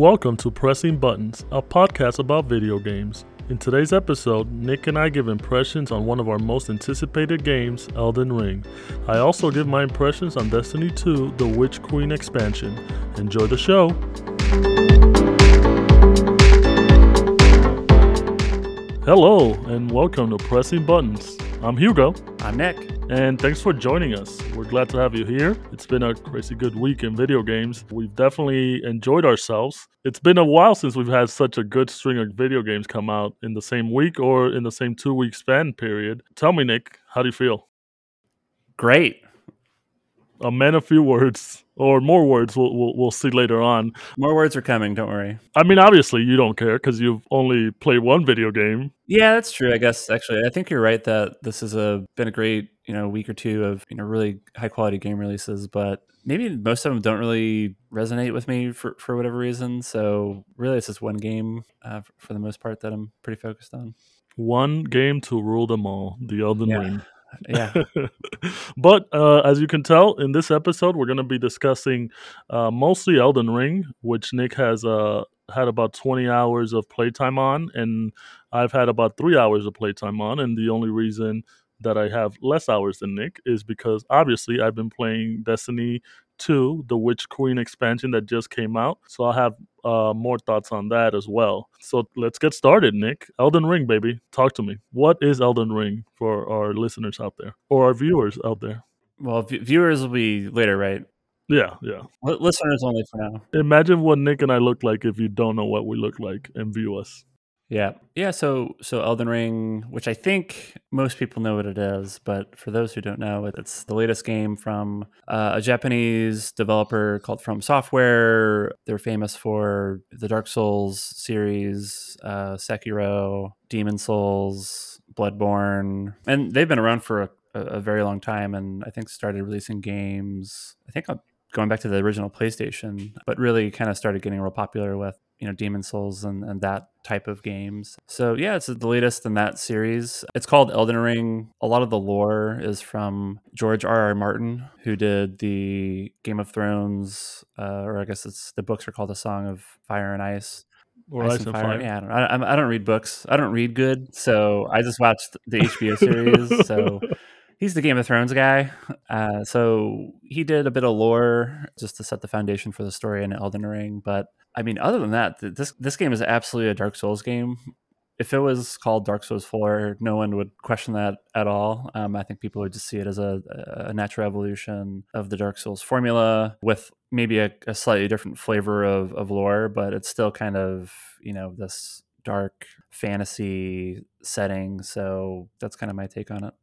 Welcome to Pressing Buttons, a podcast about video games. In today's episode, Nick and I give impressions on one of our most anticipated games, Elden Ring. I also give my impressions on Destiny 2 The Witch Queen expansion. Enjoy the show! Hello, and welcome to Pressing Buttons. I'm Hugo. I'm Nick. And thanks for joining us. We're glad to have you here. It's been a crazy good week in video games. We've definitely enjoyed ourselves. It's been a while since we've had such a good string of video games come out in the same week or in the same two week span period. Tell me, Nick, how do you feel? Great a man of few words or more words we'll, we'll, we'll see later on. More words are coming don't worry. I mean obviously you don't care because you've only played one video game. Yeah that's true i guess actually. I think you're right that this has a been a great you know week or two of you know really high quality game releases but maybe most of them don't really resonate with me for, for whatever reason so really it's just one game uh, for the most part that i'm pretty focused on. One game to rule them all the elden yeah. ring yeah. but uh, as you can tell, in this episode, we're going to be discussing uh, mostly Elden Ring, which Nick has uh, had about 20 hours of playtime on, and I've had about three hours of playtime on. And the only reason that I have less hours than Nick is because obviously I've been playing Destiny 2, the Witch Queen expansion that just came out. So I'll have uh, more thoughts on that as well. So let's get started, Nick. Elden Ring, baby. Talk to me. What is Elden Ring for our listeners out there or our viewers out there? Well, v- viewers will be later, right? Yeah, yeah. L- listeners only for now. Imagine what Nick and I look like if you don't know what we look like and view us. Yeah. Yeah, so so Elden Ring, which I think most people know what it is, but for those who don't know, it's the latest game from uh, a Japanese developer called From Software. They're famous for the Dark Souls series, uh, Sekiro, Demon Souls, Bloodborne, and they've been around for a, a very long time and I think started releasing games. I think going back to the original PlayStation, but really kind of started getting real popular with you know Demon Souls and, and that type of games. So yeah, it's the latest in that series. It's called Elden Ring. A lot of the lore is from George R. R. Martin, who did the Game of Thrones, uh, or I guess it's the books are called The Song of Fire and Ice. Or Ice, Ice and Fire. Fire. Yeah, I don't, I, I don't read books. I don't read good, so I just watched the HBO series. So he's the Game of Thrones guy. Uh, so he did a bit of lore just to set the foundation for the story in Elden Ring. But I mean, other than that, this this game is absolutely a Dark Souls game. If it was called Dark Souls 4, no one would question that at all. Um, I think people would just see it as a, a, natural evolution of the Dark Souls formula with maybe a, a slightly different flavor of, of lore, but it's still kind of, you know, this dark fantasy setting. So that's kind of my take on it.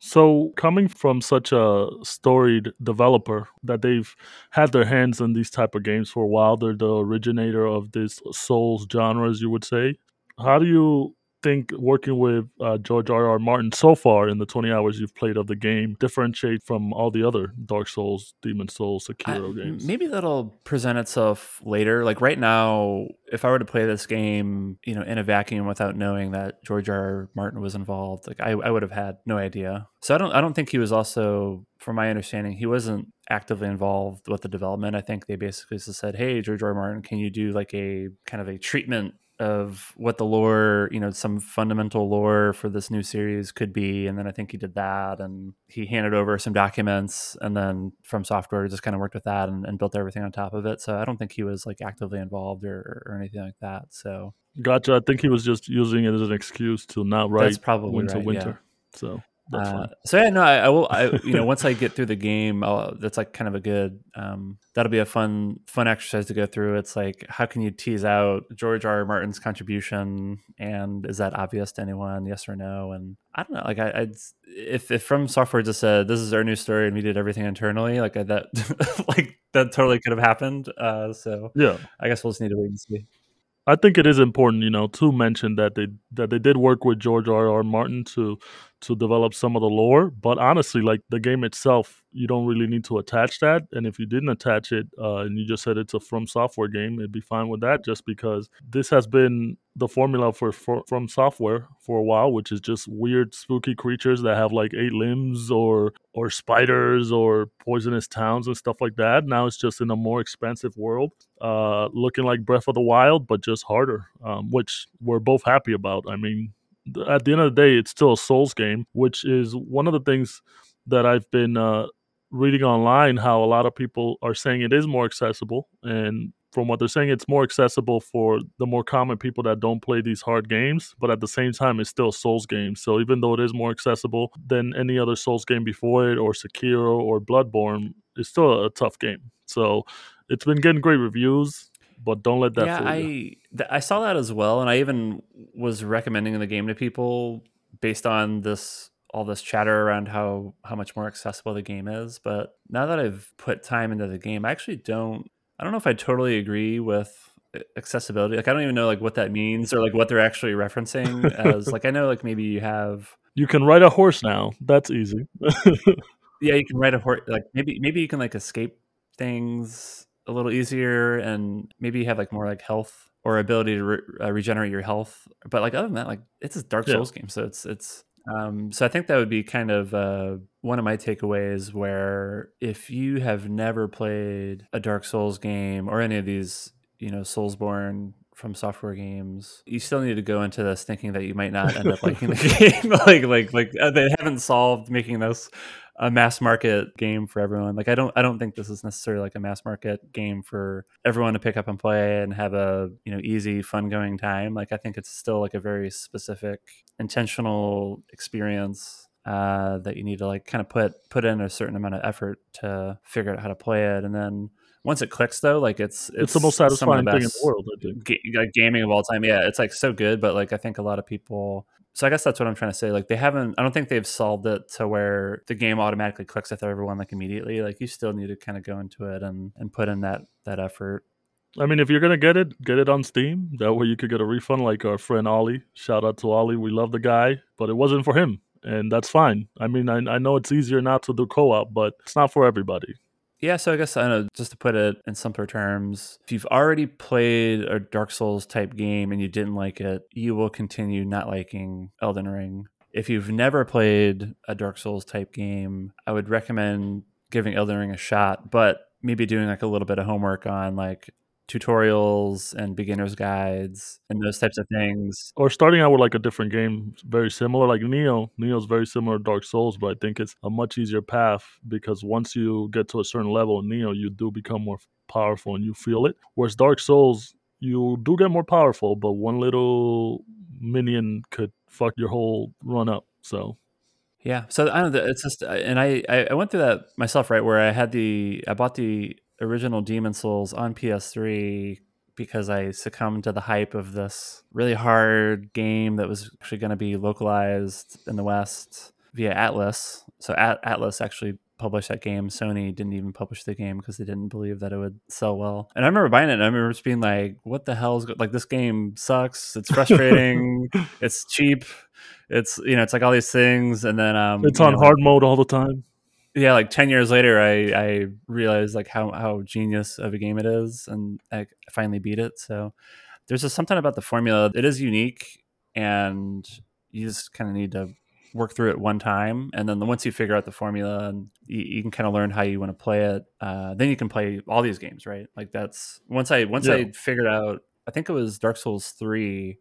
So, coming from such a storied developer that they've had their hands on these type of games for a while, they're the originator of this Souls genre, as you would say. How do you think working with uh, George R. R. Martin so far in the 20 hours you've played of the game differentiate from all the other Dark Souls, Demon Souls, Sekiro I, games? Maybe that'll present itself later. Like right now, if I were to play this game, you know, in a vacuum without knowing that George R. R. Martin was involved, like I, I would have had no idea. So I don't I don't think he was also, from my understanding, he wasn't actively involved with the development. I think they basically just said, "Hey, George R. R. Martin, can you do like a kind of a treatment of what the lore, you know, some fundamental lore for this new series could be. And then I think he did that and he handed over some documents and then from software just kind of worked with that and, and built everything on top of it. So I don't think he was like actively involved or, or anything like that. So gotcha. I think he was just using it as an excuse to not write That's probably winter right, winter. Yeah. So uh, so yeah, no, I, I, will. I you know once I get through the game, I'll, that's like kind of a good. Um, that'll be a fun fun exercise to go through. It's like how can you tease out George R. R. Martin's contribution, and is that obvious to anyone? Yes or no? And I don't know. Like I, I'd, if if From Software just said this is our new story and we did everything internally, like I, that, like that totally could have happened. Uh, so yeah, I guess we'll just need to wait and see. I think it is important, you know, to mention that they that they did work with George R. R. Martin to to develop some of the lore. But honestly, like the game itself, you don't really need to attach that. And if you didn't attach it uh, and you just said it's a From Software game, it'd be fine with that. Just because this has been the formula for, for From Software for a while, which is just weird, spooky creatures that have like eight limbs or or spiders or poisonous towns and stuff like that. Now it's just in a more expansive world, uh, looking like Breath of the Wild, but just harder, um, which we're both happy about. I mean, at the end of the day, it's still a Souls game, which is one of the things that I've been uh, reading online. How a lot of people are saying it is more accessible, and from what they're saying, it's more accessible for the more common people that don't play these hard games. But at the same time, it's still a Souls game. So even though it is more accessible than any other Souls game before it, or Sekiro or Bloodborne, it's still a tough game. So it's been getting great reviews but don't let that yeah i th- i saw that as well and i even was recommending the game to people based on this all this chatter around how how much more accessible the game is. But now that i've put time into the game i actually don't i don't know if i totally agree with accessibility. Like i don't even know like what that means or like what they're actually referencing as like i know like maybe you have you can ride a horse now. That's easy. Yeah you can ride a horse like maybe maybe you can like escape things a little easier and maybe you have like more like health or ability to re- uh, regenerate your health but like other than that like it's a dark souls yeah. game so it's it's um, so I think that would be kind of uh, one of my takeaways. Where if you have never played a Dark Souls game or any of these, you know, Soulsborne from software games, you still need to go into this thinking that you might not end up liking the game. like, like, like uh, they haven't solved making this a mass market game for everyone. Like I don't I don't think this is necessarily like a mass market game for everyone to pick up and play and have a, you know, easy fun going time. Like I think it's still like a very specific intentional experience uh, that you need to like kind of put put in a certain amount of effort to figure out how to play it and then once it clicks though like it's it's, it's the most satisfying the thing in the world ga- like gaming of all time yeah it's like so good but like i think a lot of people so I guess that's what I'm trying to say. Like they haven't, I don't think they've solved it to where the game automatically clicks with everyone like immediately. Like you still need to kind of go into it and and put in that that effort. I mean, if you're gonna get it, get it on Steam. That way you could get a refund. Like our friend Ollie. Shout out to Ollie. We love the guy, but it wasn't for him, and that's fine. I mean, I, I know it's easier not to do co-op, but it's not for everybody. Yeah, so I guess I know just to put it in simpler terms, if you've already played a Dark Souls type game and you didn't like it, you will continue not liking Elden Ring. If you've never played a Dark Souls type game, I would recommend giving Elden Ring a shot, but maybe doing like a little bit of homework on like tutorials and beginners guides and those types of things. Or starting out with like a different game very similar like Nioh. Nioh's very similar to dark souls but i think it's a much easier path because once you get to a certain level in Nioh you do become more powerful and you feel it. Whereas dark souls you do get more powerful but one little minion could fuck your whole run up so. Yeah so i don't know it's just uh, and i i went through that myself right where i had the i bought the original Demon Souls on PS3 because I succumbed to the hype of this really hard game that was actually going to be localized in the West via Atlus. So At- Atlus actually published that game. Sony didn't even publish the game because they didn't believe that it would sell well. And I remember buying it and I remember just being like, what the hell is go-? like this game sucks. It's frustrating. it's cheap. It's you know, it's like all these things and then um It's on know, hard mode all the time yeah like 10 years later i i realized like how how genius of a game it is and i finally beat it so there's just something about the formula it is unique and you just kind of need to work through it one time and then once you figure out the formula and you, you can kind of learn how you want to play it uh, then you can play all these games right like that's once i once yeah. i figured out i think it was dark souls 3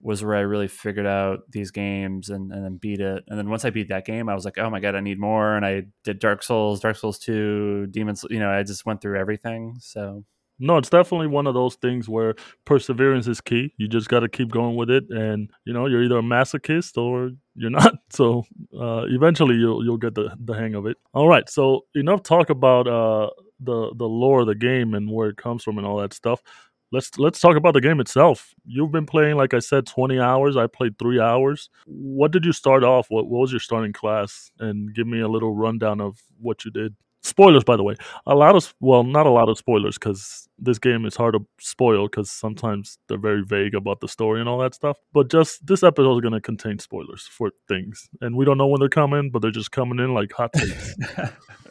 was where I really figured out these games and, and then beat it. And then once I beat that game, I was like, oh my God, I need more. And I did Dark Souls, Dark Souls 2, Demons, you know, I just went through everything. So. No, it's definitely one of those things where perseverance is key. You just got to keep going with it, and you know you're either a masochist or you're not. So uh, eventually you'll you'll get the, the hang of it. All right, so enough talk about uh, the the lore of the game and where it comes from and all that stuff let's let's talk about the game itself. You've been playing, like I said, twenty hours. I played three hours. What did you start off? What, what was your starting class? And give me a little rundown of what you did. spoilers, by the way. A lot of well, not a lot of spoilers because this game is hard to spoil because sometimes they're very vague about the story and all that stuff. But just this episode is going to contain spoilers for things, and we don't know when they're coming, but they're just coming in like hot takes.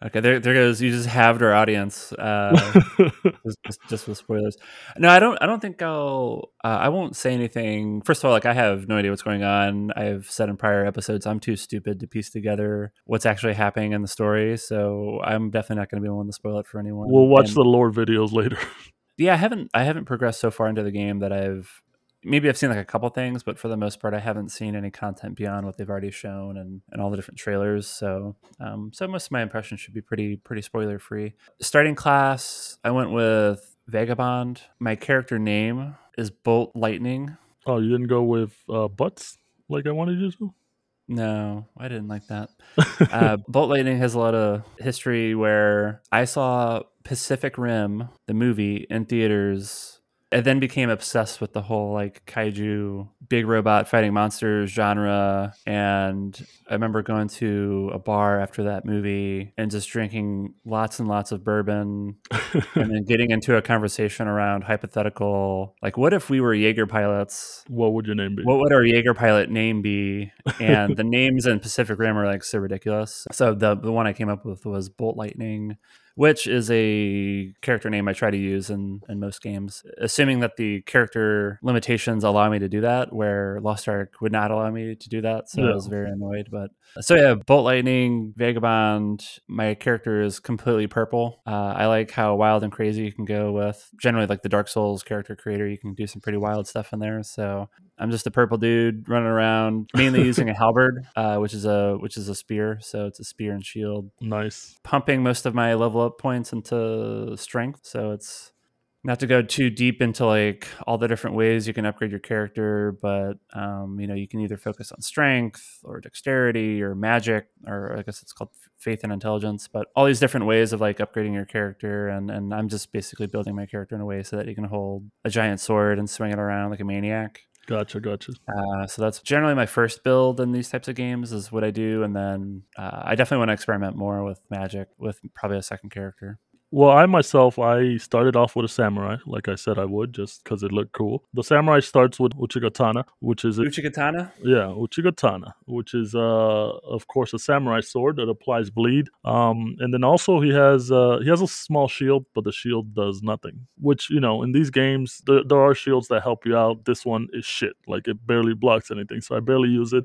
Okay, there, there goes. You just halved our audience, uh, just, just, just, with spoilers. No, I don't. I don't think I'll. Uh, I won't say anything. First of all, like I have no idea what's going on. I've said in prior episodes, I'm too stupid to piece together what's actually happening in the story. So I'm definitely not going to be the one to spoil it for anyone. We'll watch and, the lore videos later. yeah, I haven't. I haven't progressed so far into the game that I've maybe I've seen like a couple things, but for the most part, I haven't seen any content beyond what they've already shown and, and all the different trailers. So, um, so most of my impressions should be pretty pretty spoiler free. Starting class, I went with Vagabond. My character name is Bolt Lightning. Oh, you didn't go with uh, Butts like I wanted you to. No, I didn't like that. uh, Bolt Lightning has a lot of history where I saw Pacific Rim, the movie, in theaters I then became obsessed with the whole like kaiju, big robot fighting monsters genre. And I remember going to a bar after that movie and just drinking lots and lots of bourbon and then getting into a conversation around hypothetical like, what if we were Jaeger pilots? What would your name be? What would our Jaeger pilot name be? And the names in Pacific Rim are like so ridiculous. So the, the one I came up with was Bolt Lightning which is a character name I try to use in, in most games, assuming that the character limitations allow me to do that, where Lost Ark would not allow me to do that. So I was very annoyed. But so yeah, Bolt Lightning, Vagabond, my character is completely purple. Uh, I like how wild and crazy you can go with generally like the Dark Souls character creator. You can do some pretty wild stuff in there. So I'm just a purple dude running around, mainly using a halberd, uh, which is a which is a spear. So it's a spear and shield. Nice. Pumping most of my level up points into strength. So it's not to go too deep into like all the different ways you can upgrade your character, but um, you know you can either focus on strength or dexterity or magic, or I guess it's called faith and intelligence. But all these different ways of like upgrading your character, and and I'm just basically building my character in a way so that you can hold a giant sword and swing it around like a maniac. Gotcha, gotcha. Uh, so that's generally my first build in these types of games is what I do, and then uh, I definitely want to experiment more with magic with probably a second character. Well, I myself, I started off with a samurai, like I said I would, just because it looked cool. The samurai starts with Uchigatana, which is a, Uchigatana. Yeah, Uchigatana, which is, uh, of course, a samurai sword that applies bleed. Um, and then also he has uh, he has a small shield, but the shield does nothing. Which you know, in these games, there, there are shields that help you out. This one is shit, like it barely blocks anything, so I barely use it.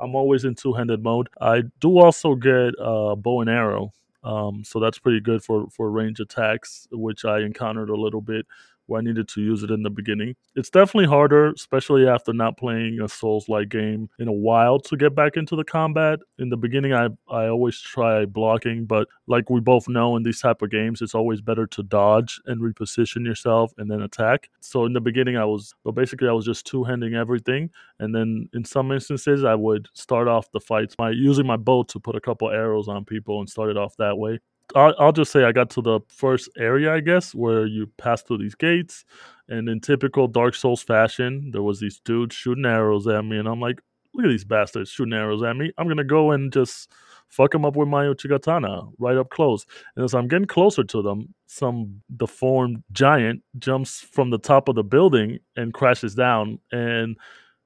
I'm always in two-handed mode. I do also get uh, bow and arrow, um, so that's pretty good for for range attacks, which I encountered a little bit where I needed to use it in the beginning. It's definitely harder, especially after not playing a Souls like game in a while to get back into the combat. In the beginning I I always try blocking, but like we both know in these type of games, it's always better to dodge and reposition yourself and then attack. So in the beginning I was well basically I was just two-handing everything and then in some instances I would start off the fights by using my bow to put a couple arrows on people and start it off that way. I'll, I'll just say I got to the first area, I guess, where you pass through these gates, and in typical Dark Souls fashion, there was these dudes shooting arrows at me, and I'm like, look at these bastards shooting arrows at me. I'm gonna go and just fuck them up with my Uchigatana right up close. And as I'm getting closer to them, some deformed giant jumps from the top of the building and crashes down, and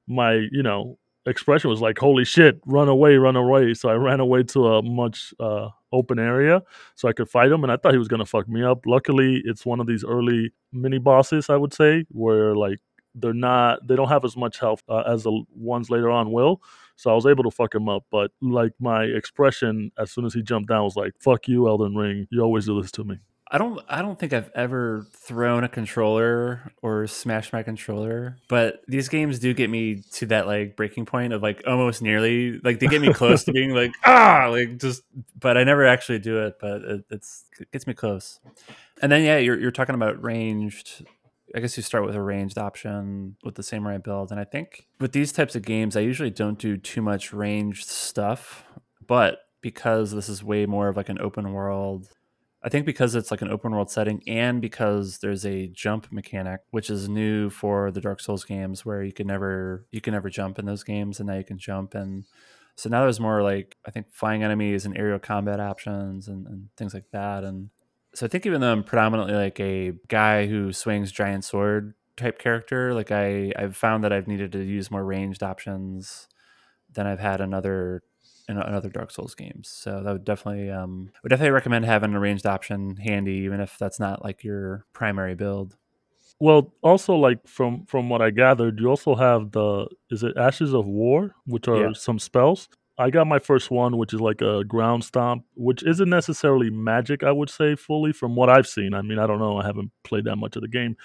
my, you know, expression was like, "Holy shit, run away, run away!" So I ran away to a much uh, open area so I could fight him, and I thought he was gonna fuck me up. Luckily, it's one of these early mini bosses, I would say, where like they're not, they don't have as much health uh, as the ones later on will. So I was able to fuck him up, but like my expression as soon as he jumped down was like, "Fuck you, Elden Ring! You always do this to me." I don't I don't think I've ever thrown a controller or smashed my controller, but these games do get me to that like breaking point of like almost nearly like they get me close to being like ah like just but I never actually do it, but it, it's it gets me close. And then yeah, you're you're talking about ranged I guess you start with a ranged option with the samurai build. And I think with these types of games, I usually don't do too much ranged stuff. But because this is way more of like an open world I think because it's like an open world setting and because there's a jump mechanic, which is new for the Dark Souls games where you can never you can never jump in those games and now you can jump and So now there's more like I think flying enemies and aerial combat options and, and things like that. And so I think even though I'm predominantly like a guy who swings giant sword type character, like I I've found that I've needed to use more ranged options than I've had in other in other Dark Souls games. So that would definitely um would definitely recommend having a ranged option handy, even if that's not like your primary build. Well, also like from from what I gathered, you also have the is it Ashes of War, which are Yeah. some spells. I got my first one, which is like a ground stomp, which isn't necessarily magic, I would say, fully from what I've seen. I mean, I don't know, I haven't played that much of the game,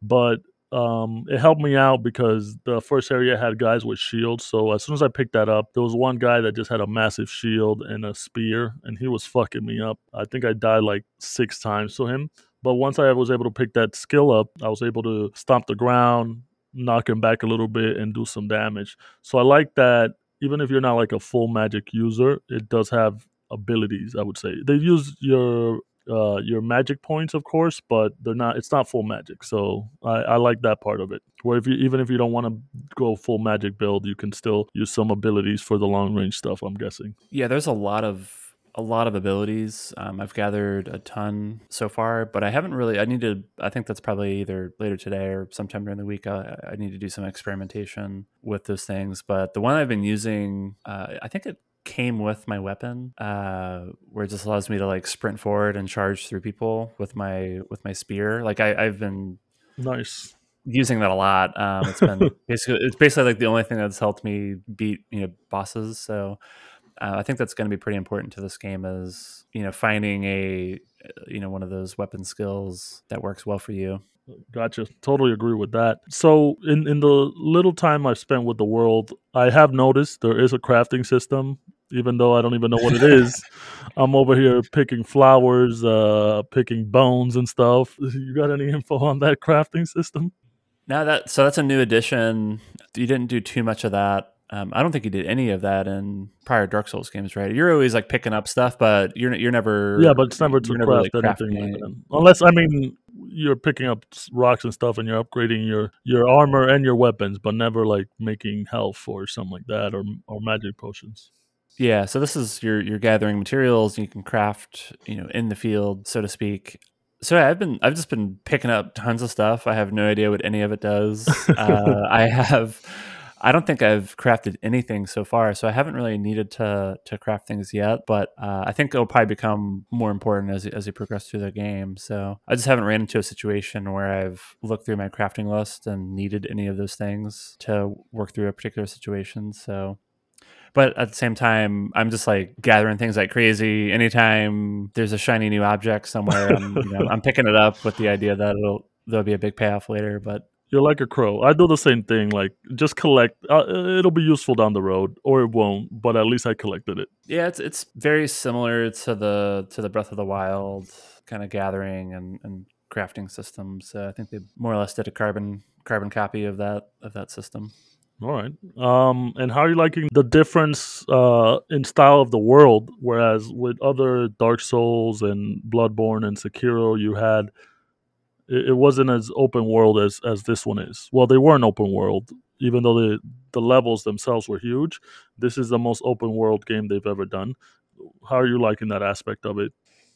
but um, it helped me out because the first area had guys with shields. So as soon as I picked that up, there was one guy that just had a massive shield and a spear, and he was fucking me up. I think I died like six times to him. But once I was able to pick that skill up, I was able to stomp the ground, knock him back a little bit, and do some damage. So I like that. Even if you're not like a full magic user, it does have abilities. I would say they use your uh, your magic points, of course, but they're not. It's not full magic, so I, I like that part of it. Where if you even if you don't want to go full magic build, you can still use some abilities for the long range stuff. I'm guessing. Yeah, there's a lot of a lot of abilities. Um, I've gathered a ton so far, but I haven't really. I need to. I think that's probably either later today or sometime during the week. I, I need to do some experimentation with those things. But the one I've been using, uh, I think it came with my weapon, uh, where it just allows me to like sprint forward and charge through people with my with my spear. Like I, I've been Nice. using that a lot. Um, it's been basically it's basically like the only thing that's helped me beat you know bosses. So uh, I think that's going to be pretty important to this game is you know finding a you know one of those weapon skills that works well for you. Gotcha. Totally agree with that. So, in in the little time I've spent with the world, I have noticed there is a crafting system. Even though I don't even know what it is, I'm over here picking flowers, uh, picking bones and stuff. You got any info on that crafting system? Now that so that's a new addition. You didn't do too much of that. Um, I don't think you did any of that in prior Dark Souls games, right? You're always like picking up stuff, but you're you're never Yeah, but it's never to craft never, like, anything crafting like Unless I mean you're picking up rocks and stuff and you're upgrading your your armor and your weapons, but never like making health or something like that or or magic potions. Yeah, so this is you're you're gathering materials you can craft, you know, in the field, so to speak. So yeah, I've been I've just been picking up tons of stuff. I have no idea what any of it does. uh, I have I don't think I've crafted anything so far, so I haven't really needed to to craft things yet. But uh, I think it'll probably become more important as as you progress through the game. So I just haven't ran into a situation where I've looked through my crafting list and needed any of those things to work through a particular situation. So but at the same time i'm just like gathering things like crazy anytime there's a shiny new object somewhere i'm, you know, I'm picking it up with the idea that it'll there'll be a big payoff later but You're like a crow. I do the same thing. Like just collect. Uh, it'll be useful down the road, or it won't. But at least I collected it. yeah it's it's very similar to the to the breath of the wild kind of gathering and and crafting systems uh, i think they more or less did a carbon carbon copy of that of that system All right. Um, and how are you liking the difference uh, in style of the world? Whereas with other Dark Souls and Bloodborne and Sekiro, you had it, it wasn't as open world as as this one is. Well, they were an open world, even though the the levels themselves were huge. This is the most open world game they've ever done. How are you liking that aspect of it?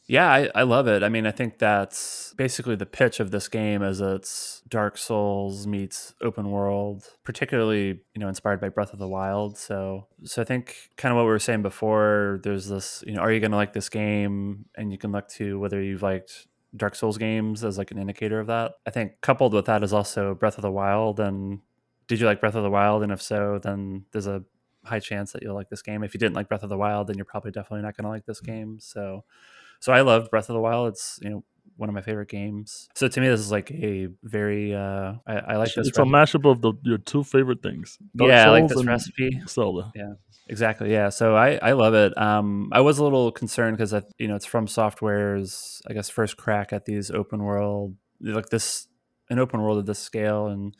Yeah, I, I love it. I mean, I think that's basically the pitch of this game is it's Dark Souls meets open world, particularly, you know, inspired by Breath of the Wild. So so I think kind of what we were saying before, there's this, you know, are you gonna like this game? And you can look to whether you've liked Dark Souls games as like an indicator of that. I think coupled with that is also Breath of the Wild and did you like Breath of the Wild? And if so, then there's a high chance that you'll like this game. If you didn't like Breath of the Wild, then you're probably definitely not gonna like this mm-hmm. game. So so I loved Breath of the Wild. It's you know one of my favorite games. So to me, this is like a very uh, I, I like this. It's a mashup of the your two favorite things. Dark yeah, I like this recipe. Zelda. Exactly. Yeah. So I I love it. Um, I was a little concerned because I, you know it's from Software's I guess first crack at these open world like this an open world of this scale, and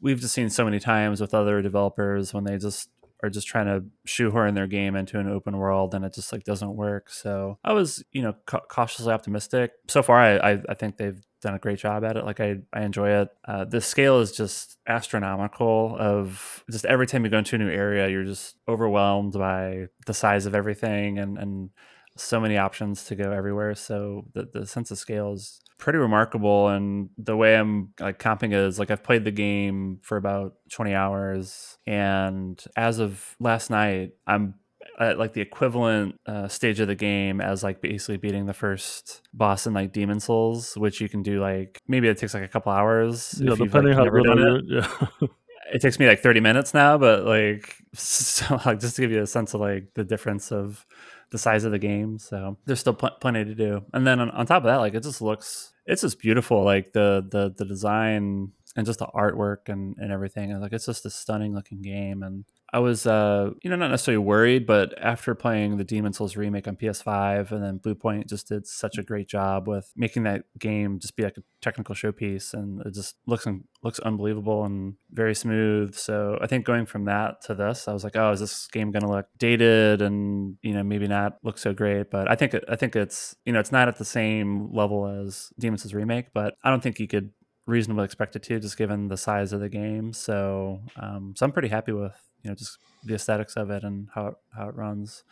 we've just seen so many times with other developers when they just are just trying to shoehorn their game into an open world and it just like doesn't work. So I was, you know, ca- cautiously optimistic. So far, I, I, I think they've done a great job at it. Like I, I enjoy it. Uh, the scale is just astronomical. Of just every time you go into a new area, you're just overwhelmed by the size of everything and and so many options to go everywhere. So the the sense of scale is pretty remarkable. And the way I'm like comping is like I've played the game for about 20 hours, and as of last night, I'm at like the equivalent uh, stage of the game as like basically beating the first boss in like Demon Souls, which you can do like maybe it takes like a couple hours. Yeah, depending like, how good it. Yeah. it takes me like 30 minutes now, but like so like just to give you a sense of like the difference of the size of the game. So there's still pl- plenty to do. And then on, on top of that, like it just looks it's just beautiful. Like the the the design and just the artwork and, and everything. Like it's just a stunning looking game. And I was, uh, you know, not necessarily worried, but after playing the Demon Souls remake on PS5, and then Bluepoint just did such a great job with making that game just be like a technical showpiece, and it just looks looks unbelievable and very smooth. So I think going from that to this, I was like, oh, is this game going to look dated and you know maybe not look so great? But I think I think it's you know it's not at the same level as Demon Souls remake, but I don't think you could reasonably expect it to, just given the size of the game. So, um, so I'm pretty happy with you know just the aesthetics of it and how it, how it runs.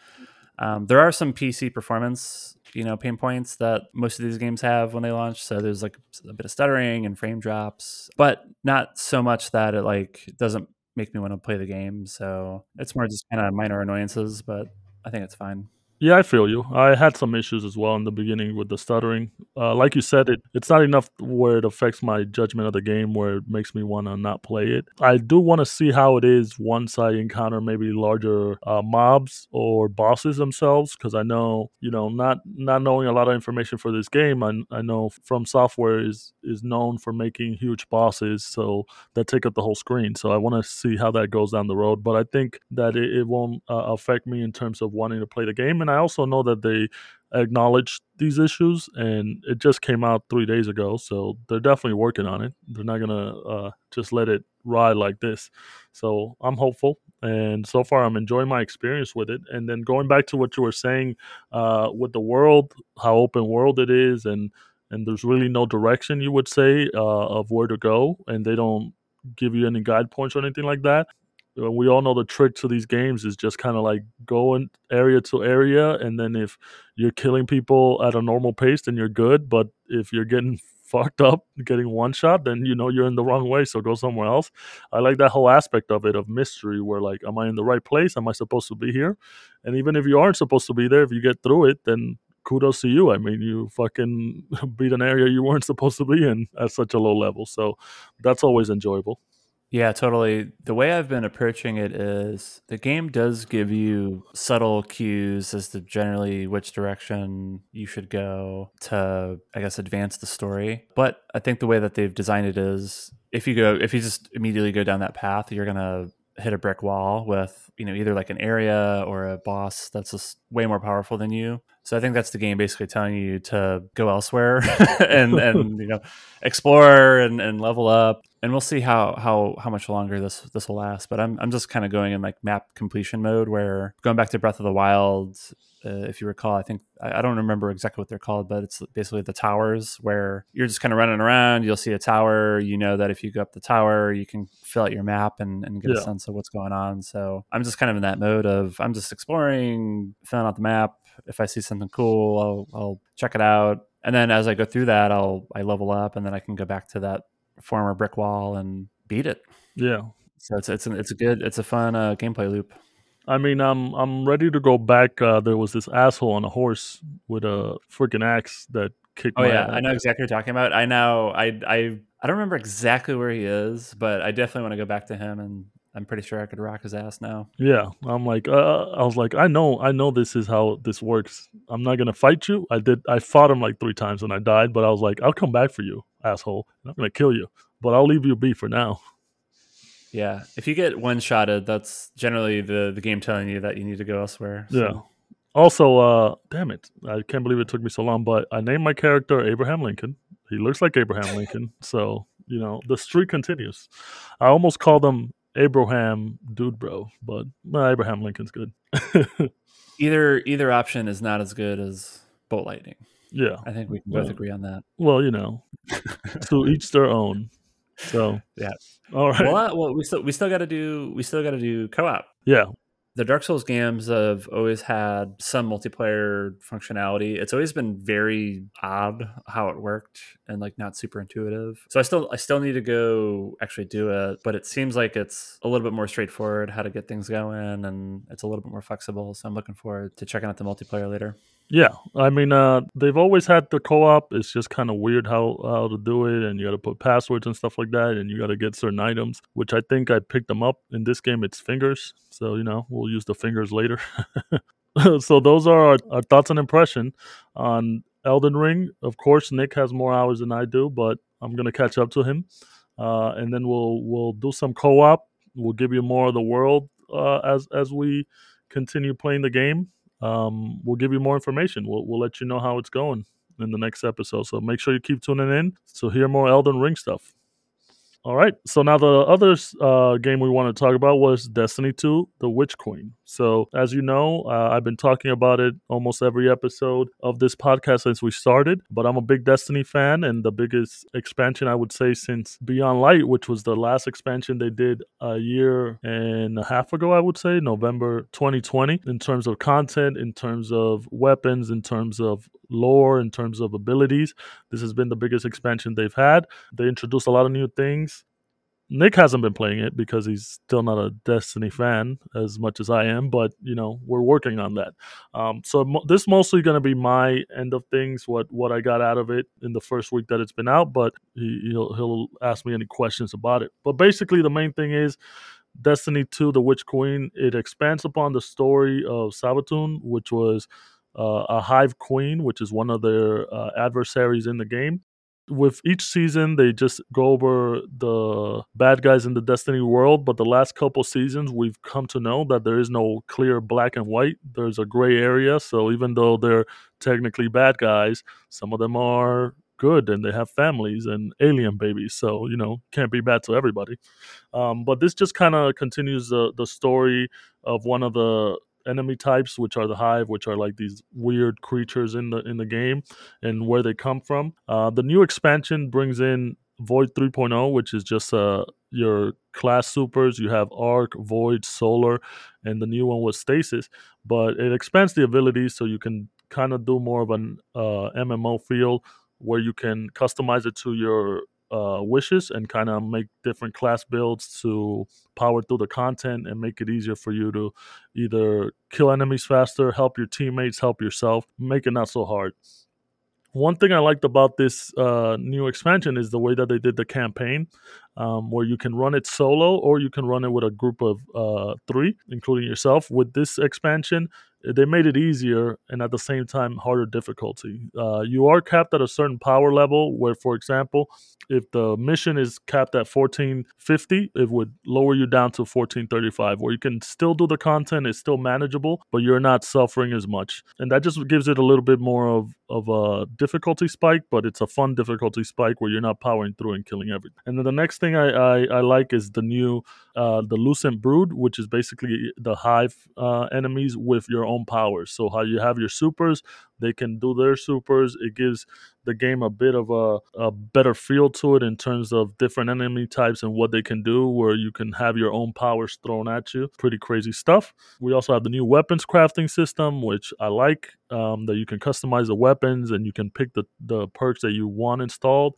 Um, there are some PC performance you know pain points that most of these games have when they launch. So there's like a bit of stuttering and frame drops, but not so much that it like doesn't make me want to play the game. So it's more just kind of minor annoyances, but I think it's fine. Yeah, I feel you. I had some issues as well in the beginning with the stuttering. Uh, like you said, it it's not enough where it affects my judgment of the game, where it makes me want to not play it. I do want to see how it is once I encounter maybe larger uh, mobs or bosses themselves, because I know you know not not knowing a lot of information for this game. I, I know From Software is is known for making huge bosses, so that take up the whole screen. So I want to see how that goes down the road. But I think that it, it won't uh, affect me in terms of wanting to play the game and I also know that they acknowledged these issues, and it just came out three days ago. So they're definitely working on it. They're not gonna uh, just let it ride like this. So I'm hopeful, and so far I'm enjoying my experience with it. And then going back to what you were saying uh, with the world, how open world it is, and and there's really no direction you would say uh, of where to go, and they don't give you any guide points or anything like that we all know the trick to these games is just kind of like going area to area and then if you're killing people at a normal pace then you're good but if you're getting fucked up getting one shot then you know you're in the wrong way so go somewhere else. I like that whole aspect of it of mystery where like am i in the right place? Am i supposed to be here? And even if you aren't supposed to be there if you get through it then kudos to you. I mean you fucking beat an area you weren't supposed to be in at such a low level so that's always enjoyable yeah, totally. The way I've been approaching it is the game does give you subtle cues as to generally which direction you should go to, I guess, advance the story. But I think the way that they've designed it is if you go, if you just immediately go down that path, you're going to hit a brick wall with, you know, either like an area or a boss that's just way more powerful than you. So I think that's the game basically telling you to go elsewhere and, and, you know, explore and, and level up and we'll see how how how much longer this this will last. But I'm I'm just kind of going in like map completion mode, where going back to Breath of the Wild, uh, if you recall, I think I, I, don't remember exactly what they're called, but it's basically the towers where you're just kind of running around. You'll see a tower. You know that if you go up the tower, you can fill out your map and, and get yeah. a sense of what's going on. So I'm just kind of in that mode of I'm just exploring, filling out the map. If I see something cool, I'll, I'll check it out. And then as I go through that, I'll I level up, and then I can go back to that former brick wall and beat it. Yeah. So it's it's it's a good it's a fun uh, gameplay loop. I mean, I'm I'm ready to go back. Uh, there was this asshole on a horse with a freaking axe that kicked. Oh yeah, ass. I know exactly what you're talking about. I know. I I I don't remember exactly where he is, but I definitely want to go back to him and I'm pretty sure I could rock his ass now. Yeah, I'm like, uh, I was like, I know, I know this is how this works. I'm not gonna fight you. I did, I fought him like three times and I died, but I was like, I'll come back for you, asshole. I'm gonna kill you, but I'll leave you be for now. Yeah, if you get one shotted, that's generally the the game telling you that you need to go elsewhere. So. Yeah. Also, uh, damn it, I can't believe it took me so long, but I named my character Abraham Lincoln. He looks like Abraham Lincoln, so you know the streak continues. I almost called him Abraham dude bro, but Abraham Lincoln's good. either either option is not as good as Bolt Lightning. Yeah, I think we can both agree on that. Well, you know, to each their own. So Yeah. all right. Well, well, we still we still got to do we still got to do co-op. Yeah. The Dark Souls games have always had some multiplayer functionality. It's always been very odd how it worked and like not super intuitive. So I still I still need to go actually do it, but it seems like it's a little bit more straightforward how to get things going and it's a little bit more flexible. So I'm looking forward to checking out the multiplayer later. Yeah, I mean, uh, they've always had the co-op. It's just kind of weird how how to do it, and you got to put passwords and stuff like that, and you got to get certain items. Which I think I picked them up in this game. It's fingers, so you know we'll use the fingers later. so those are our, our thoughts and impression on Elden Ring. Of course, Nick has more hours than I do, but I'm gonna catch up to him, uh, and then we'll we'll do some co-op. We'll give you more of the world uh, as as we continue playing the game um, we'll give you more information. We'll, we'll let you know how it's going in the next episode. So make sure you keep tuning in to hear more Elden Ring stuff. All right. So now the other uh, game we want to talk about was Destiny 2, The Witch Queen. So as you know, uh, I've been talking about it almost every episode of this podcast since we started. But I'm a big Destiny fan, and the biggest expansion I would say since Beyond Light, which was the last expansion they did a year and a half ago, I would say November 2020, in terms of content, in terms of weapons, in terms of lore, in terms of abilities. This has been the biggest expansion they've had. They introduced a lot of new things. Nick hasn't been playing it because he's still not a Destiny fan as much as I am, but you know we're working on that. Um, so mo- this mostly going to be my end of things, what what I got out of it in the first week that it's been out. But he, he'll he'll ask me any questions about it. But basically, the main thing is Destiny 2: The Witch Queen. It expands upon the story of Savathun, which was uh, a Hive Queen, which is one of their uh, adversaries in the game. With each season, they just go over the bad guys in the Destiny world. But the last couple seasons, we've come to know that there is no clear black and white. There's a gray area. So even though they're technically bad guys, some of them are good and they have families and alien babies. So, you know, can't be bad to everybody. Um, but this just kind of continues the, the story of one of the enemy types, which are the hive, which are like these weird creatures in the in the game, and where they come from. Uh, the new expansion brings in Void 3.0, which is just uh, your class supers. You have Arc, Void, Solar, and the new one was Stasis. But it expands the abilities so you can kind of do more of an uh, MMO feel where you can customize it to your uh, wishes and kind of make different class builds to power through the content and make it easier for you to either kill enemies faster, help your teammates, help yourself, make it not so hard. One thing I liked about this uh, new expansion is the way that they did the campaign, um, where you can run it solo or you can run it with a group of uh, three, including yourself. With this expansion, they made it easier and at the same time harder difficulty. Uh, you are capped at a certain power level, where, for example, if the mission is capped at 1450, it would lower you down to 1435, where you can still do the content, it's still manageable, but you're not suffering as much. And that just gives it a little bit more of, of a difficulty spike, but it's a fun difficulty spike where you're not powering through and killing everything. And then the next thing I, I, I like is the new, uh, the Lucent Brood, which is basically the hive uh, enemies with your own powers. So how you have your supers, they can do their supers. It gives the game a bit of a, a better feel to it in terms of different enemy types and what they can do, where you can have your own powers thrown at you. Pretty crazy stuff. We also have the new weapons crafting system, which I like, um, that you can customize the weapons and you can pick the, the perks that you want installed.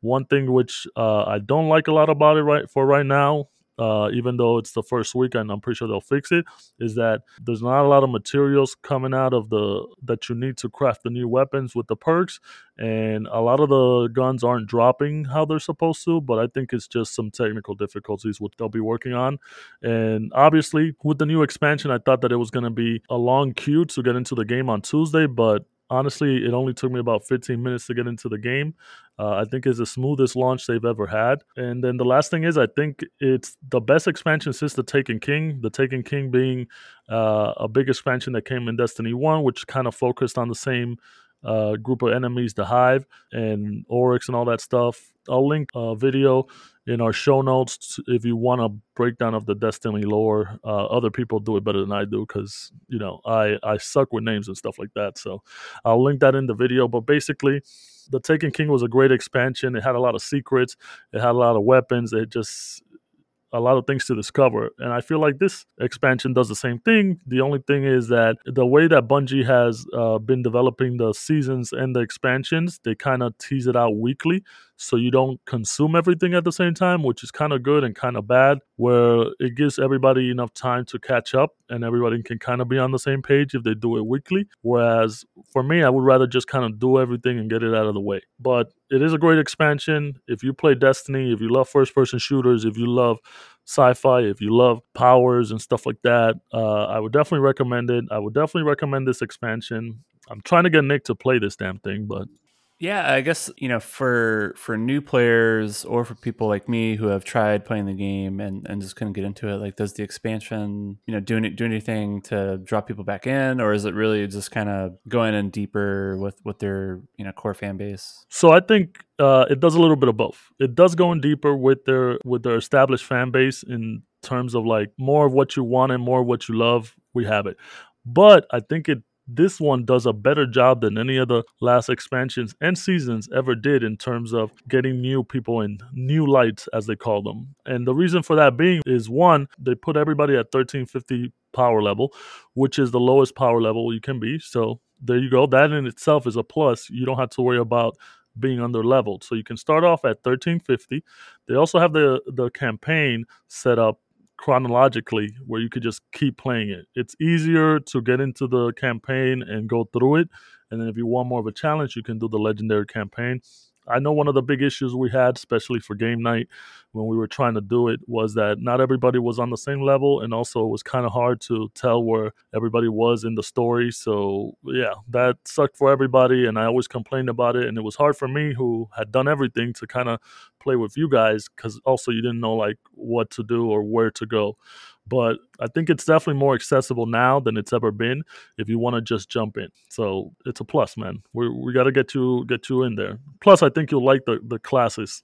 One thing which uh, I don't like a lot about it right for right now uh, even though it's the first weekend, I'm pretty sure they'll fix it. Is that there's not a lot of materials coming out of the that you need to craft the new weapons with the perks, and a lot of the guns aren't dropping how they're supposed to. But I think it's just some technical difficulties which they'll be working on. And obviously, with the new expansion, I thought that it was going to be a long queue to get into the game on Tuesday, but honestly, it only took me about 15 minutes to get into the game. Uh, I think it's the smoothest launch they've ever had. And then the last thing is, I think it's the best expansion since the Taken King. The Taken King being uh, a big expansion that came in Destiny 1, which kind of focused on the same uh, group of enemies, the Hive and Oryx and all that stuff. I'll link a video in our show notes if you want a breakdown of the Destiny lore. Uh, other people do it better than I do because you know I I suck with names and stuff like that. So I'll link that in the video. But basically, the Taken King was a great expansion. It had a lot of secrets. It had a lot of weapons. It just a lot of things to discover. And I feel like this expansion does the same thing. The only thing is that the way that Bungie has uh, been developing the seasons and the expansions, they kind of tease it out weekly. So you don't consume everything at the same time, which is kind of good and kind of bad, where it gives everybody enough time to catch up and everybody can kind of be on the same page if they do it weekly. Whereas for me, I would rather just kind of do everything and get it out of the way. But it is a great expansion. If you play Destiny, if you love first person shooters, if you love sci-fi if you love powers and stuff like that uh, i would definitely recommend it i would definitely recommend this expansion i'm trying to get nick to play this damn thing but yeah, I guess you know for for new players or for people like me who have tried playing the game and, and just couldn't get into it. Like, does the expansion you know do any, do anything to draw people back in, or is it really just kind of going in deeper with with their you know core fan base? So I think uh, it does a little bit of both. It does go in deeper with their with their established fan base in terms of like more of what you want and more of what you love. We have it, but I think it this one does a better job than any of the last expansions and seasons ever did in terms of getting new people in, new lights, as they call them. And the reason for that being is one, they put everybody at 1350 power level, which is the lowest power level you can be. So there you go. That in itself is a plus. You don't have to worry about being under leveled. So you can start off at 1350. They also have the the campaign set up chronologically where you could just keep playing it. It's easier to get into the campaign and go through it. And then if you want more of a challenge, you can do the legendary campaign. I know one of the big issues we had, especially for game night when we were trying to do it, was that not everybody was on the same level. And also, it was kind of hard to tell where everybody was in the story. So, yeah, that sucked for everybody. And I always complained about it. And it was hard for me, who had done everything, to kind of play with you guys because also you didn't know like what to do or where to go but I think it's definitely more accessible now than it's ever been if you want to just jump in. So it's a plus, man. We we got to get you get you in there. Plus, I think you'll like the the classes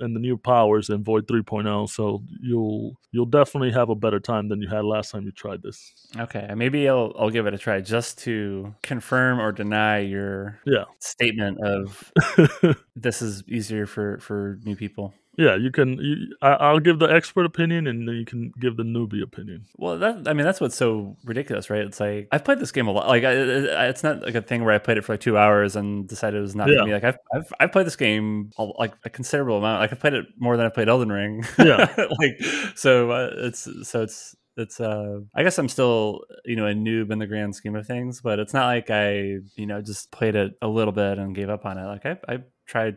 and the new powers in Void 3.0. So you'll you'll definitely have a better time than you had last time you tried this. Okay, maybe I'll I'll give it a try just to confirm or deny your yeah statement of this is easier for for new people. Yeah, you can. You, I, will give the expert opinion, and then you can give the newbie opinion. Well, that I mean, that's what's so ridiculous, right? It's like I've played this game a lot. Like, I, it's not like a thing where I played it for like two hours and decided it was not yeah. for me. Like, I've, I've I've played this game like a considerable amount. Like, I've played it more than I played Elden Ring. Yeah. like, so uh, it's so it's it's uh i guess i'm still you know a noob in the grand scheme of things but it's not like i you know just played it a little bit and gave up on it like i i tried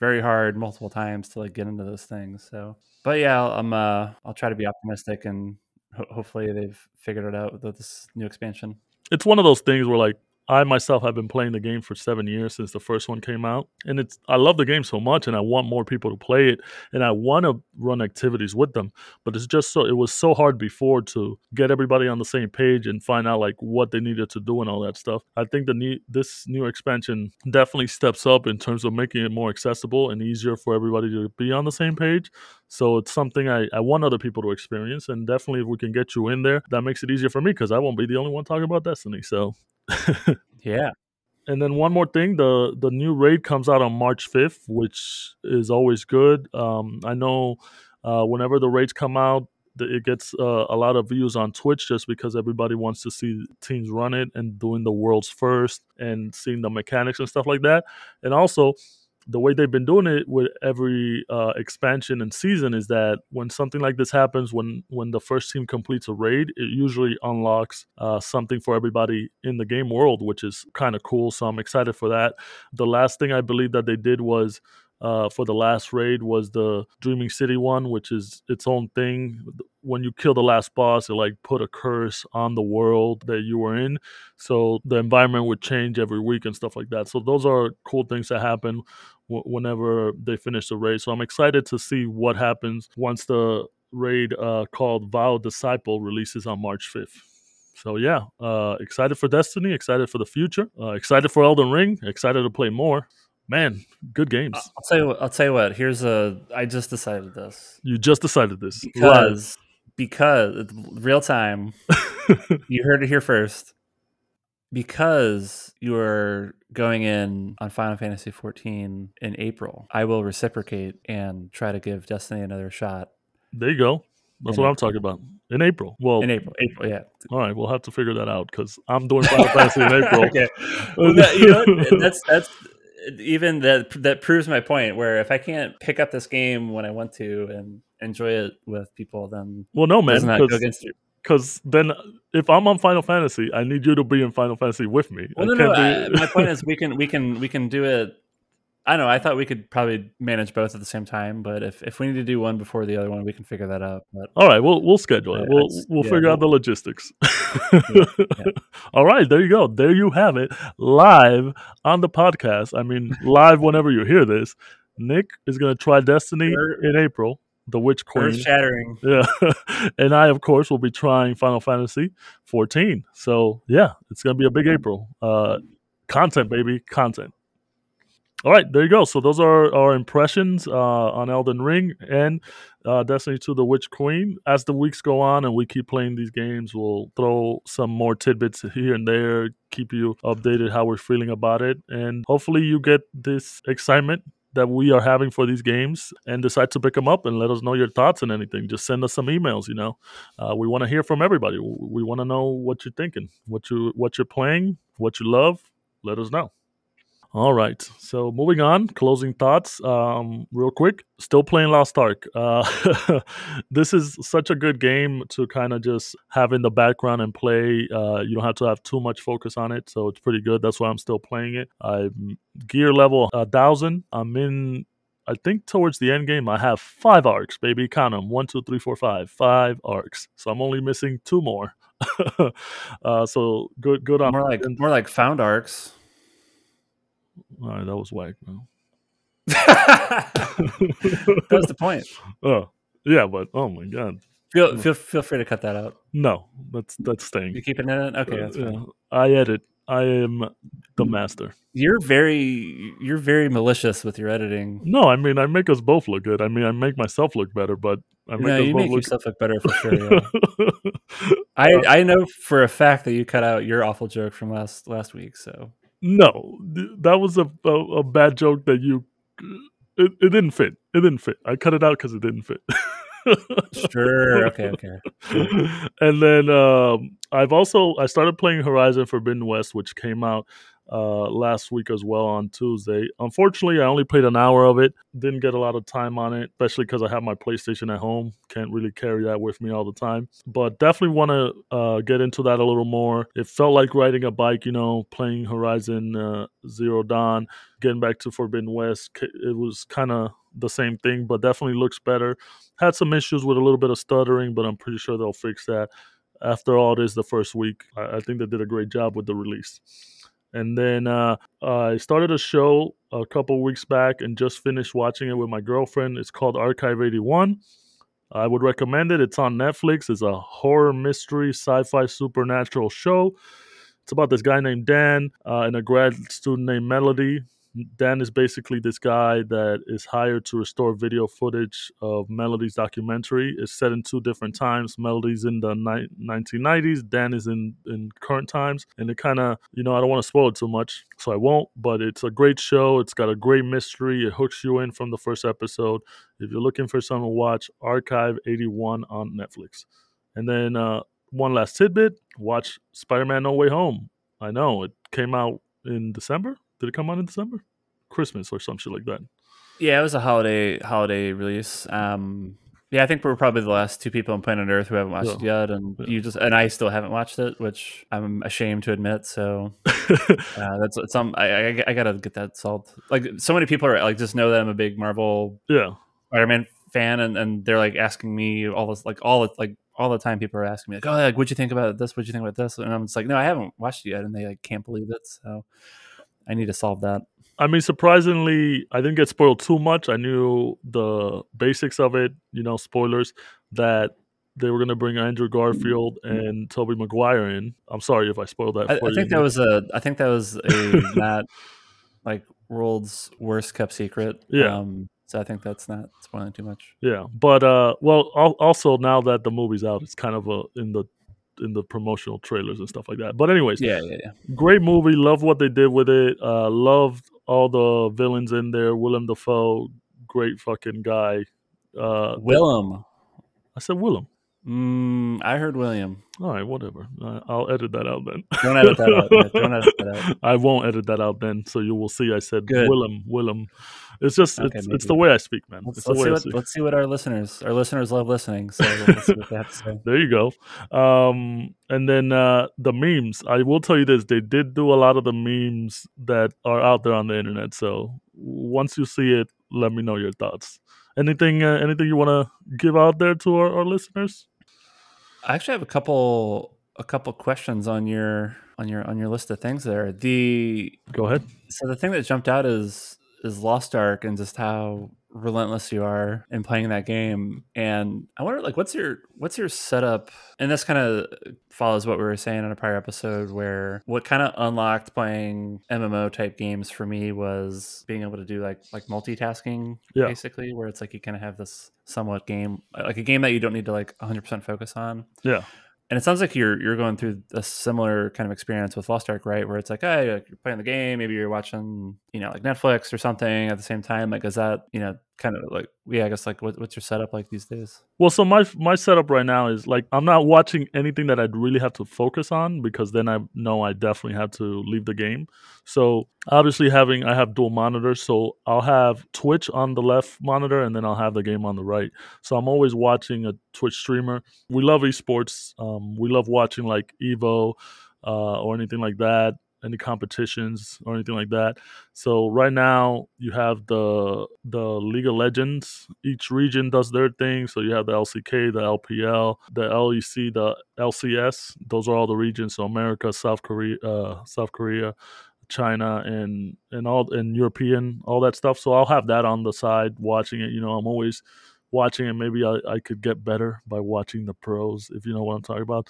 very hard multiple times to like get into those things. So, but yeah, I'm uh, I'll try to be optimistic and ho- hopefully they've figured it out with this new expansion. It's one of those things where like I myself have been playing the game for seven years since the first one came out, and it's I love the game so much, and I want more people to play it, and I want to run activities with them. But it's just so it was so hard before to get everybody on the same page and find out like what they needed to do and all that stuff. I think the new this new expansion definitely steps up in terms of making it more accessible and easier for everybody to be on the same page. So it's something I, I want other people to experience, and definitely if we can get you in there, that makes it easier for me because I won't be the only one talking about Destiny. So yeah. And then one more thing, the the new raid comes out on March 5th, which is always good. Um, I know uh, whenever the raids come out, it gets uh, a lot of views on Twitch just because everybody wants to see teams run it and doing the world's first and seeing the mechanics and stuff like that. And also, the way they've been doing it with every uh, expansion and season is that when something like this happens, when when the first team completes a raid, it usually unlocks uh, something for everybody in the game world, which is kind of cool. So I'm excited for that. The last thing I believe that they did was uh, for the last raid was the Dreaming City one, which is its own thing. When you kill the last boss, it like put a curse on the world that you were in, so the environment would change every week and stuff like that. So those are cool things that happen w- whenever they finish the raid. So I'm excited to see what happens once the raid uh, called Vow Disciple releases on March 5th. So yeah, uh, excited for Destiny, excited for the future, uh, excited for Elden Ring, excited to play more. Man, good games. I'll tell you what. I'll tell you what. Here's a. I just decided this you just decided this. Because because real time. you heard it here first. Because you are going in on Final Fantasy 14 in April, I will reciprocate and try to give Destiny another shot There you go. That's In what I'm talking about. In April. Well, in April. April, yeah. all right, we'll have to figure that out because I'm doing Final Fantasy in April. okay. Well, that- you know, that's that's even that that proves my point. Where if I can't pick up this game when I want to and enjoy it with people, then Well, no, man, go because against you? because then if I'm on Final Fantasy, I need you to be in Final Fantasy with me. Well, I no, no. can't I, my point is, we can we can we can do it. I know. I thought we could probably manage both at the same time, but if, if we need to do one before the other one, we can figure that out. But All right, we'll we'll schedule it. We'll we'll yeah, figure out the logistics. All right, there you go. There you have it, live on the podcast. I mean, live whenever you hear this. Nick is going to try Destiny in April, the Witch Queen. earth shattering. Yeah, and I of course will be trying Final Fantasy 14. So yeah, it's going to be a big April. Uh, content, baby, content. All right, there you go. So those are our impressions uh, on Elden Ring and uh, Destiny 2: The Witch Queen. As the weeks go on and we keep playing these games, we'll throw some more tidbits here and there, keep you updated how we're feeling about it, and hopefully you get this excitement that we are having for these games and decide to pick them up and let us know your thoughts and anything. Just send us some emails. You know, uh, we want to hear from everybody. We want to know what you're thinking, what you what you're playing, what you love. Let us know. All right. So moving on, closing thoughts. Um, real quick, still playing Lost Ark. Uh, this is such a good game to kind of just have in the background and play. Uh, you don't have to have too much focus on it, so it's pretty good. That's why I'm still playing it. I'm gear level a thousand. I'm in. I think towards the end game, I have five arcs, baby. Count them: one, two, three, four, five. Five arcs. So I'm only missing two more. uh, so good, good on. More like more like found arcs. All right, that was whack. Man. that was the point. Oh, yeah, but oh my god, Feel feel feel free to cut that out. no, that's that's staying. You keeping it in? Okay, Uh, that's fine. yeah, I edit. I am the master. You're very you're very malicious with your editing. No, I mean I make us both look good. I mean I make myself look better, but I make No, you both make look. yourself look better for sure. Yeah. I I know for a fact that you cut out your awful joke from last last week. So no, th- that was a, a a bad joke that you. It, it didn't fit. It didn't fit. I cut it out because it didn't fit. sure, okay, okay. and then um, I've also I started playing Horizon Forbidden West, which came out uh, last week as well on Tuesday. Unfortunately, I only played an hour of it. Didn't get a lot of time on it, especially because I have my PlayStation at home. Can't really carry that with me all the time. But definitely want to uh, get into that a little more. It felt like riding a bike, you know, playing Horizon uh, Zero Dawn, getting back to Forbidden West. It was kind of the same thing, but definitely looks better. Had some issues with a little bit of stuttering, but I'm pretty sure they'll fix that. After all, it is the first week. I, I think they did a great job with the release. And then uh, I started a show a couple weeks back and just finished watching it with my girlfriend. It's called Archive 81. I would recommend it. It's on Netflix. It's a horror, mystery, sci fi, supernatural show. It's about this guy named Dan uh, and a grad student named Melody. Dan is basically this guy that is hired to restore video footage of Melody's documentary. It's set in two different times. Melody's in the ni- 1990s, Dan is in, in current times. And it kind of, you know, I don't want to spoil it too much, so I won't, but it's a great show. It's got a great mystery. It hooks you in from the first episode. If you're looking for something to watch, Archive 81 on Netflix. And then uh, one last tidbit watch Spider Man No Way Home. I know it came out in December. Did it come out in December? Christmas or some shit like that. Yeah, it was a holiday holiday release. Um, yeah, I think we're probably the last two people on planet Earth who haven't watched it yet, and Yeah. you just and I still haven't watched it, which I'm ashamed to admit. So uh, that's some I, I I gotta get that solved. Like so many people are like just know that I'm a big Marvel yeah. Spider-Man fan, and, and they're like asking me all this like all the like all the time. People are asking me like, oh, like what'd you think about this? What'd you think about this? And I'm just like, no, I haven't watched it yet, and they like can't believe it. So I need to solve that. I mean, surprisingly, I didn't get spoiled too much. I knew the basics of it, you know, spoilers, that they were going to bring Andrew Garfield and Tobey Maguire in. I'm sorry if I spoiled that I, I you. think that was a I think that was a not like world's worst kept secret. Yeah. Um, so I think that's not spoiling too much. Yeah, but uh, well, al- also now that the movie's out, it's kind of a in the in the promotional trailers and stuff like that. But anyways, Yeah, yeah, yeah. great movie. Love what they did with it. Uh, loved all the villains in there. Willem Dafoe, great fucking guy. Uh, Willem. I said Willem. Mm, I heard William. All right, whatever. Uh, I'll edit that out then. Don't edit that out. Don't edit that out. I won't edit that out then, so you will see. I said Good. Willem, Willem. It's just Okay, it's, it's the way I speak, man. Let's, let's see what let's see what our listeners our listeners love listening. So let's see what they have to say. There you go. Um, and then uh, the memes. I will tell you this: they did do a lot of the memes that are out there on the internet. So once you see it, let me know your thoughts. Anything? Uh, anything you want to give out there to our, our listeners? I actually have a couple a couple questions on your on your on your list of things there. The Go ahead. so the thing that jumped out is is Lost Ark and just how relentless you are in playing that game. And I wonder like what's your what's your setup and this kind of follows what we were saying in a prior episode where what kind of unlocked playing MMO type games for me was being able to do like like multitasking Yeah. basically where it's like you kind of have this somewhat game like a game that you don't need to like 100% focus on Yeah. And it sounds like you're you're going through a similar kind of experience with Lost Ark, right? Where it's like, hey, like, you're playing the game, maybe you're watching, you know, like Netflix or something at the same time. Like, is that you know, kind of like, yeah, I guess like, what, what's your setup like these days? Well, so my my setup right now is like I'm not watching anything that I'd really have to focus on because then I know I definitely have to leave the game. So obviously having I have dual monitors, so I'll have Twitch on the left monitor and then I'll have the game on the right. So I'm always watching a Twitch streamer. We love esports. Um, we love watching like Evo uh, or anything like that, any competitions or anything like that. So right now you have the the League of Legends. Each region does their thing. So you have the LCK, the LPL, the LEC, the LCS. Those are all the regions. So America, South Korea, uh, South Korea, China, and and all and European, all that stuff. So I'll have that on the side, watching it. You know, I'm always watching it. Maybe I, I could get better by watching the pros, if you know what I'm talking about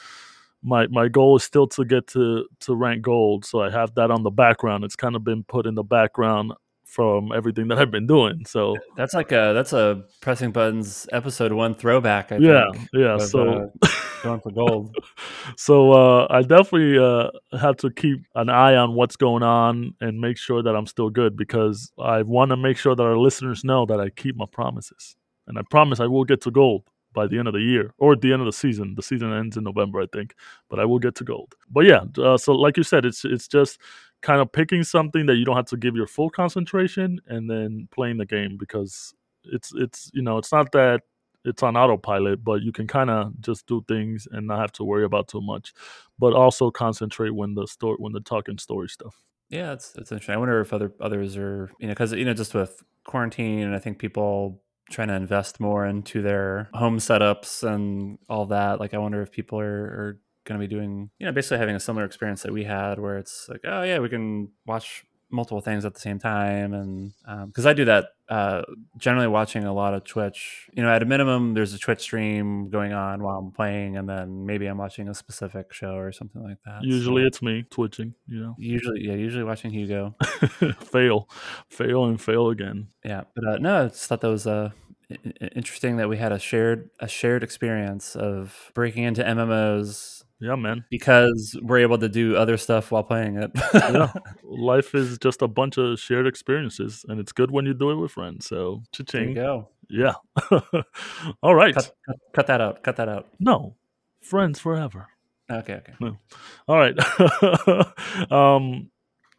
my my goal is still to get to to rank gold so i have that on the background it's kind of been put in the background from everything that i've been doing so That's like a that's a pressing buttons episode one throwback. I yeah think, yeah of, so uh, going for gold. so uh i definitely uh have to keep an eye on what's going on and make sure that i'm still good because i want to make sure that our listeners know that i keep my promises and i promise i will get to gold by the end of the year or at the end of the season. The season ends in November, I think, but I will get to gold. But yeah, uh, so like you said, it's it's just kind of picking something that you don't have to give your full concentration and then playing the game because it's it's you know it's not that it's on autopilot, but you can kind of just do things and not have to worry about too much, but also concentrate when the story when they're talking story stuff. Yeah, it's it's interesting. I wonder if other others are you know because you know just with quarantine and I think people trying to invest more into their home setups and all that. Like I wonder if people are, are going to be doing you know basically having a similar experience that we had where it's like oh yeah we can watch multiple things at the same time and because um, i do that uh, generally watching a lot of twitch you know at a minimum there's a twitch stream going on while i'm playing and then maybe i'm watching a specific show or something like that Usually so, it's me twitching, you know. usually yeah usually watching hugo fail, fail, and fail again. yeah but uh, no i just thought that was uh interesting that we had a shared a shared experience of breaking into mmos Yeah, man. because we're able to do other stuff while playing it. yeah, life is just a bunch of shared experiences, and it's good when you do it with friends. So, There you cha-ching. go. Yeah. All right. Cut, cut, cut that out. Cut that out. No, friends forever. Okay, okay. All right. um,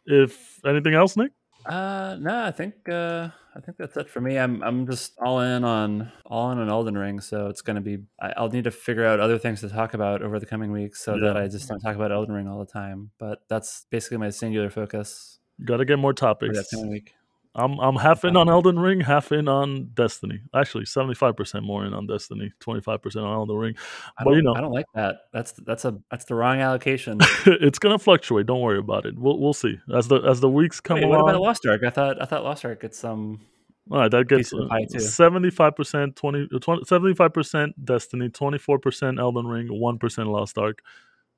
if anything else, Nick. Uh, no, I think uh, I think that's it for me. I'm I'm just all in on all in on Elden Ring, so it's gonna be. I, I'll need to figure out other things to talk about over the coming weeks, so that I just don't talk about Elden Ring all the time. But that's basically my singular focus Got to get more for topics. that coming week. I'm I'm half in on Elden Ring, half in on Destiny. Actually, seventy five percent more in on Destiny, twenty five percent on Elden Ring. I But don't, you know, I don't like that. That's that's a that's the wrong allocation. it's gonna fluctuate. Don't worry about it. We'll we'll see as the as the weeks come Wait, what about Lost Ark? I thought I thought Lost Ark gets some. All right, that gets Piece of the pie, too. seventy five percent, uh, 75 percent Destiny, twenty four percent Elden Ring, one percent Lost Ark.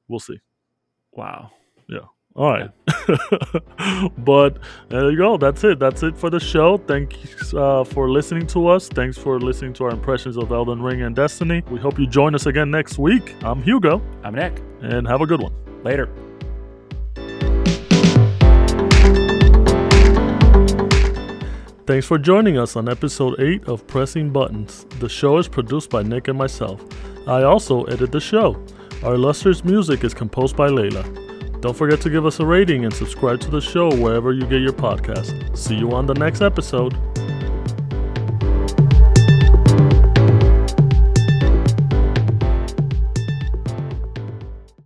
We'll see. Wow. All right. Yeah. but there you go. That's it. That's it for the show. Thanks uh, for listening to us. Thanks for listening to our impressions of Elden Ring and Destiny. We hope you join us again next week. I'm Hugo. I'm Nick. And have a good one. Later. Thanks for joining us on episode 8 of Pressing Buttons. The show is produced by Nick and myself. I also edit the show. Our illustrious music is composed by Layla. Don't forget to give us a rating and subscribe to the show wherever you get your podcast. See you on the next episode.